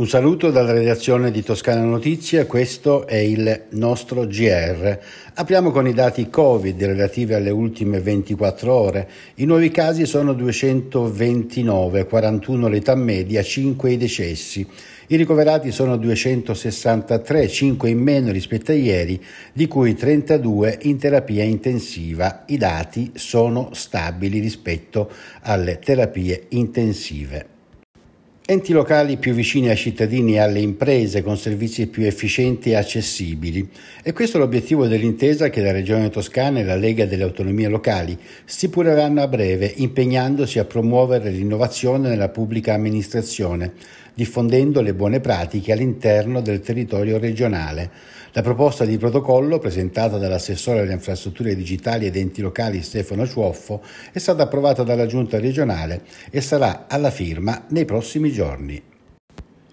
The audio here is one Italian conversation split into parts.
Un saluto dalla redazione di Toscana Notizie, questo è il nostro GR. Apriamo con i dati Covid relativi alle ultime 24 ore. I nuovi casi sono 229, 41 l'età media, 5 i decessi. I ricoverati sono 263, 5 in meno rispetto a ieri, di cui 32 in terapia intensiva. I dati sono stabili rispetto alle terapie intensive. Enti locali più vicini ai cittadini e alle imprese con servizi più efficienti e accessibili. E questo è l'obiettivo dell'intesa che la Regione Toscana e la Lega delle Autonomie Locali stipuleranno a breve, impegnandosi a promuovere l'innovazione nella pubblica amministrazione, diffondendo le buone pratiche all'interno del territorio regionale. La proposta di protocollo, presentata dall'assessore alle infrastrutture digitali ed enti locali Stefano Ciuoffo, è stata approvata dalla Giunta regionale e sarà alla firma nei prossimi giorni.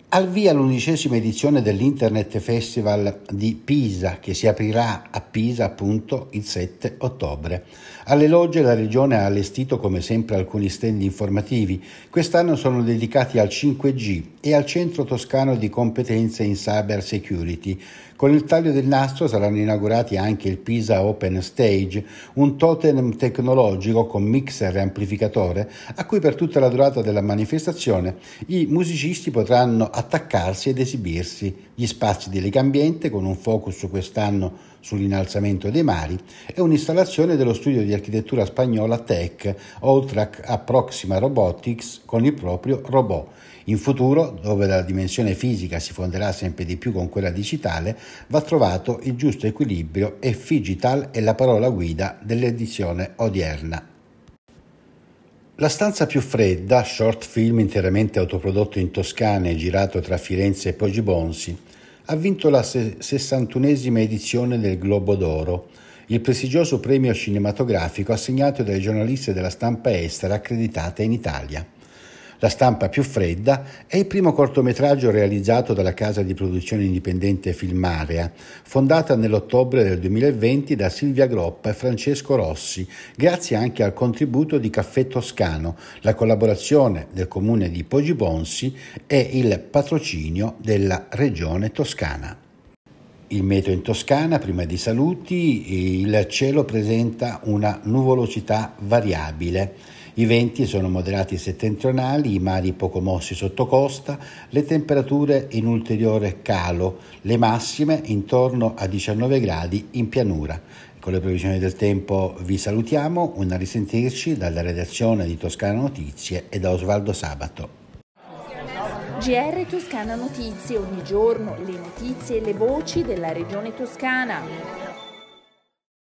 Al via l'undicesima edizione dell'Internet Festival di Pisa che si aprirà a Pisa appunto il 7 ottobre. Alle logge la Regione ha allestito come sempre alcuni stand informativi. Quest'anno sono dedicati al 5G e al Centro Toscano di Competenze in Cyber Security. Con il taglio del nastro saranno inaugurati anche il Pisa Open Stage, un totem tecnologico con mixer e amplificatore a cui per tutta la durata della manifestazione i musicisti potranno attaccarsi ed esibirsi. Gli spazi di Lega Ambiente con un focus quest'anno sull'innalzamento dei mari e un'installazione dello studio di architettura spagnola Tech, oltre a Proxima Robotics con il proprio robot. In futuro, dove la dimensione fisica si fonderà sempre di più con quella digitale, va trovato il giusto equilibrio e Figital è la parola guida dell'edizione odierna. La stanza più fredda, short film interamente autoprodotto in Toscana e girato tra Firenze e Poggibonsi, ha vinto la 61esima edizione del Globo d'Oro, il prestigioso premio cinematografico assegnato dai giornalisti della stampa estera accreditata in Italia. La stampa più fredda è il primo cortometraggio realizzato dalla casa di produzione indipendente Filmarea, fondata nell'ottobre del 2020 da Silvia Groppa e Francesco Rossi, grazie anche al contributo di Caffè Toscano, la collaborazione del comune di Poggibonsi e il patrocinio della regione toscana. Il meteo in Toscana, prima di saluti, il cielo presenta una nuvolosità variabile. I venti sono moderati settentrionali, i mari poco mossi sotto costa, le temperature in ulteriore calo, le massime intorno a 19 gradi in pianura. Con le previsioni del tempo vi salutiamo, un risentirci dalla redazione di Toscana Notizie e da Osvaldo Sabato. GR Toscana Notizie, ogni giorno le notizie e le voci della regione toscana.